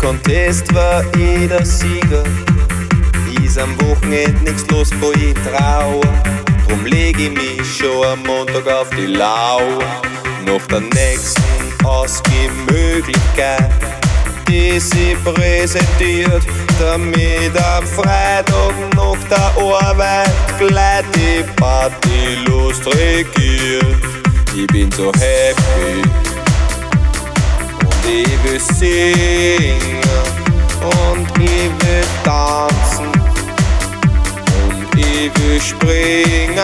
Contest war ich der Sieger. Ist am Wochenende nichts los, wo ich trauer. Drum leg ich mich schon am Montag auf die Lauer. Nach der nächsten Ausgehmöglichkeit, die sie präsentiert, damit am Freitag nach der Arbeit gleich die Partylust regiert. Ich bin so happy ich will singen und ich tanzen und ich will springen.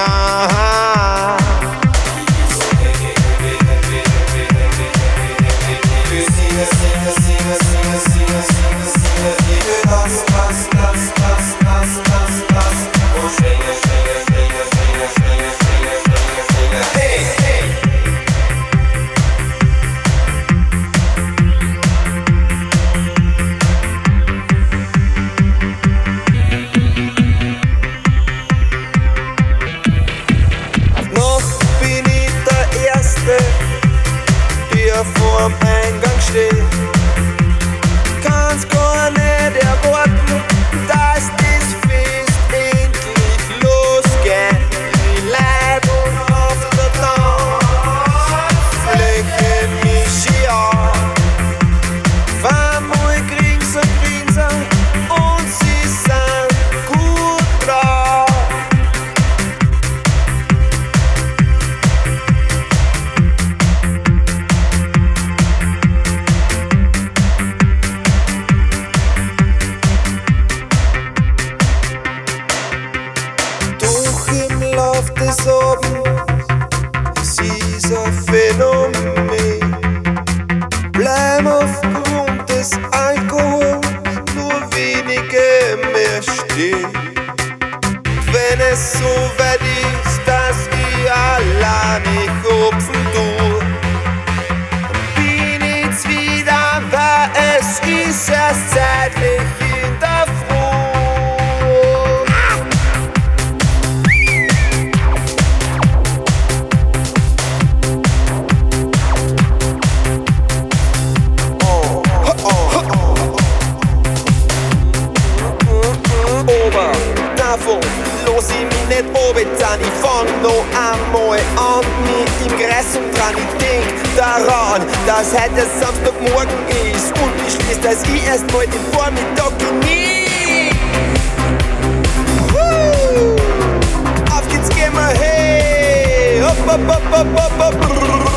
Can't go on ba ba ba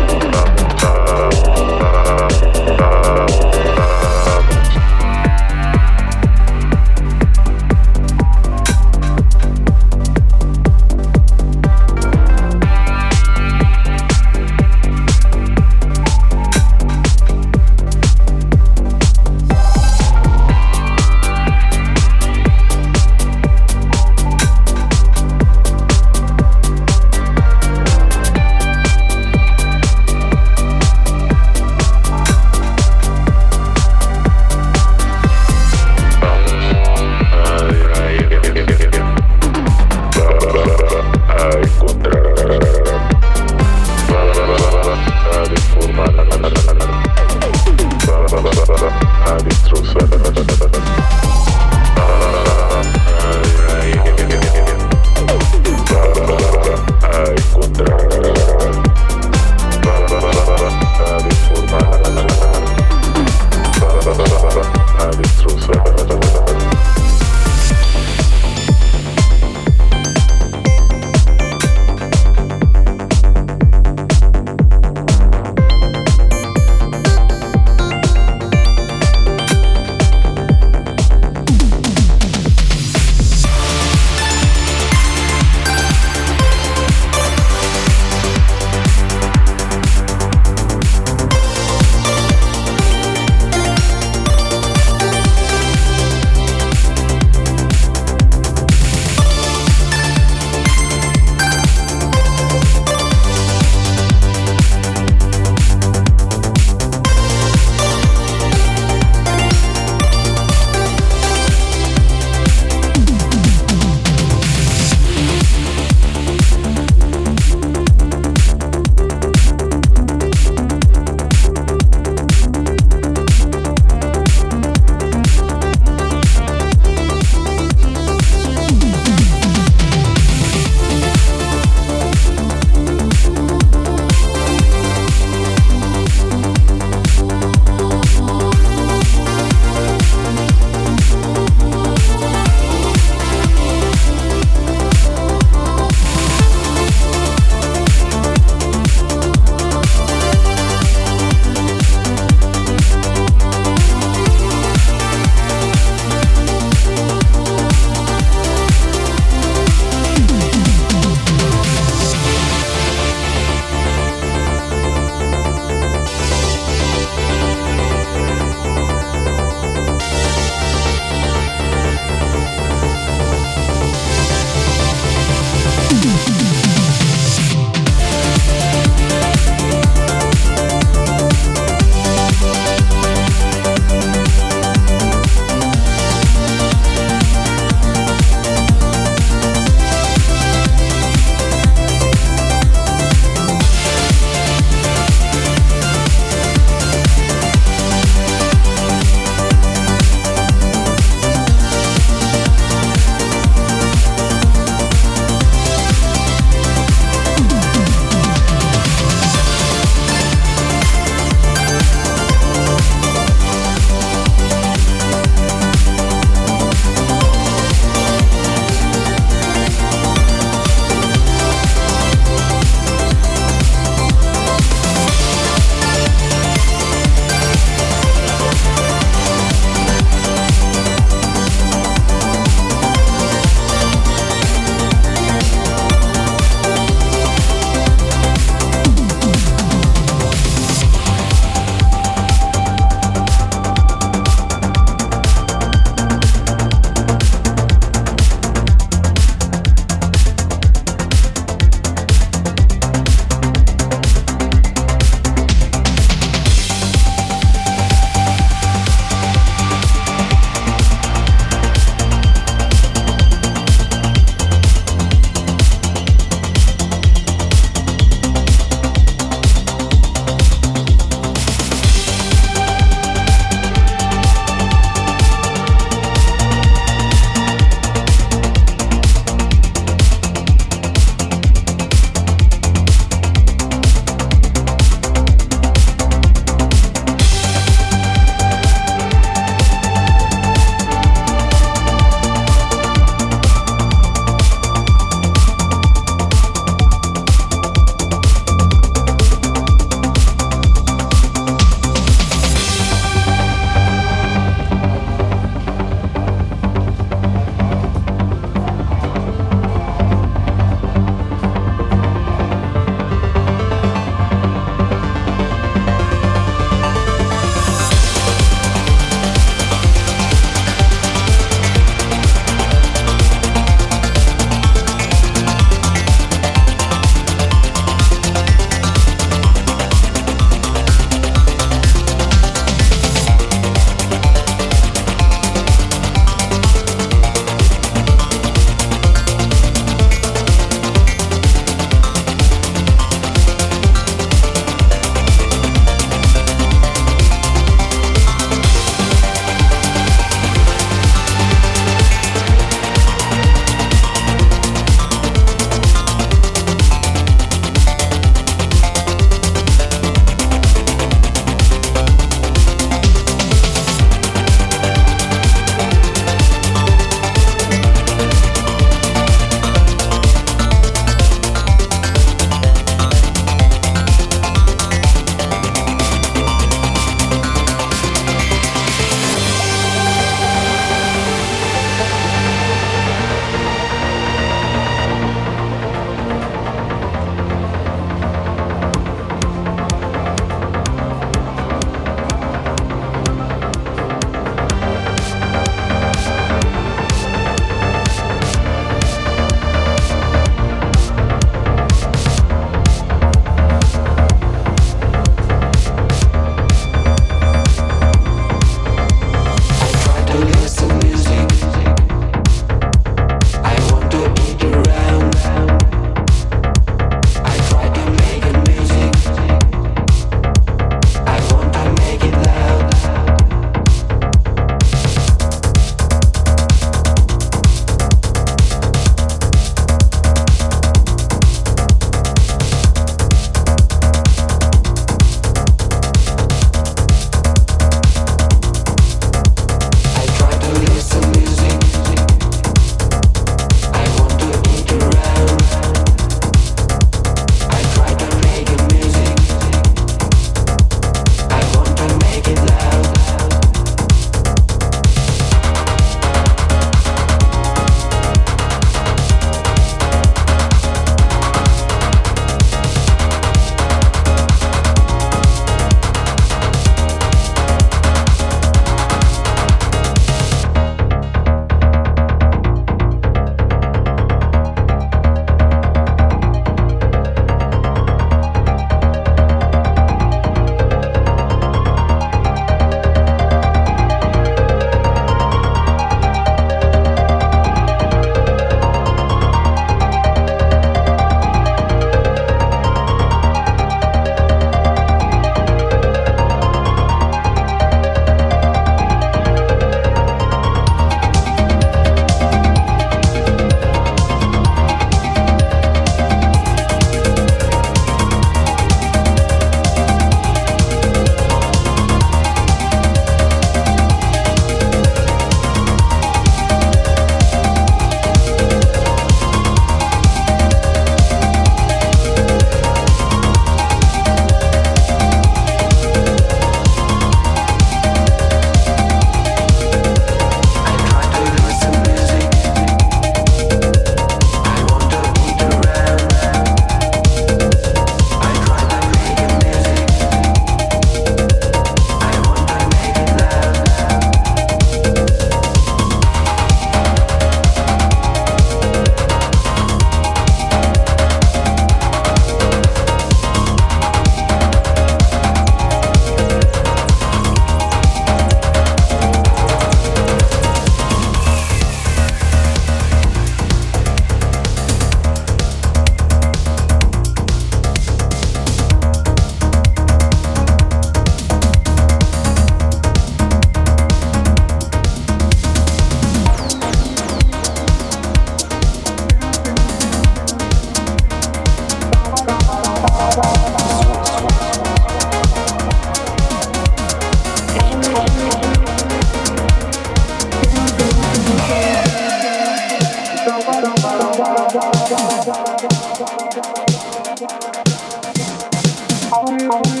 Bye.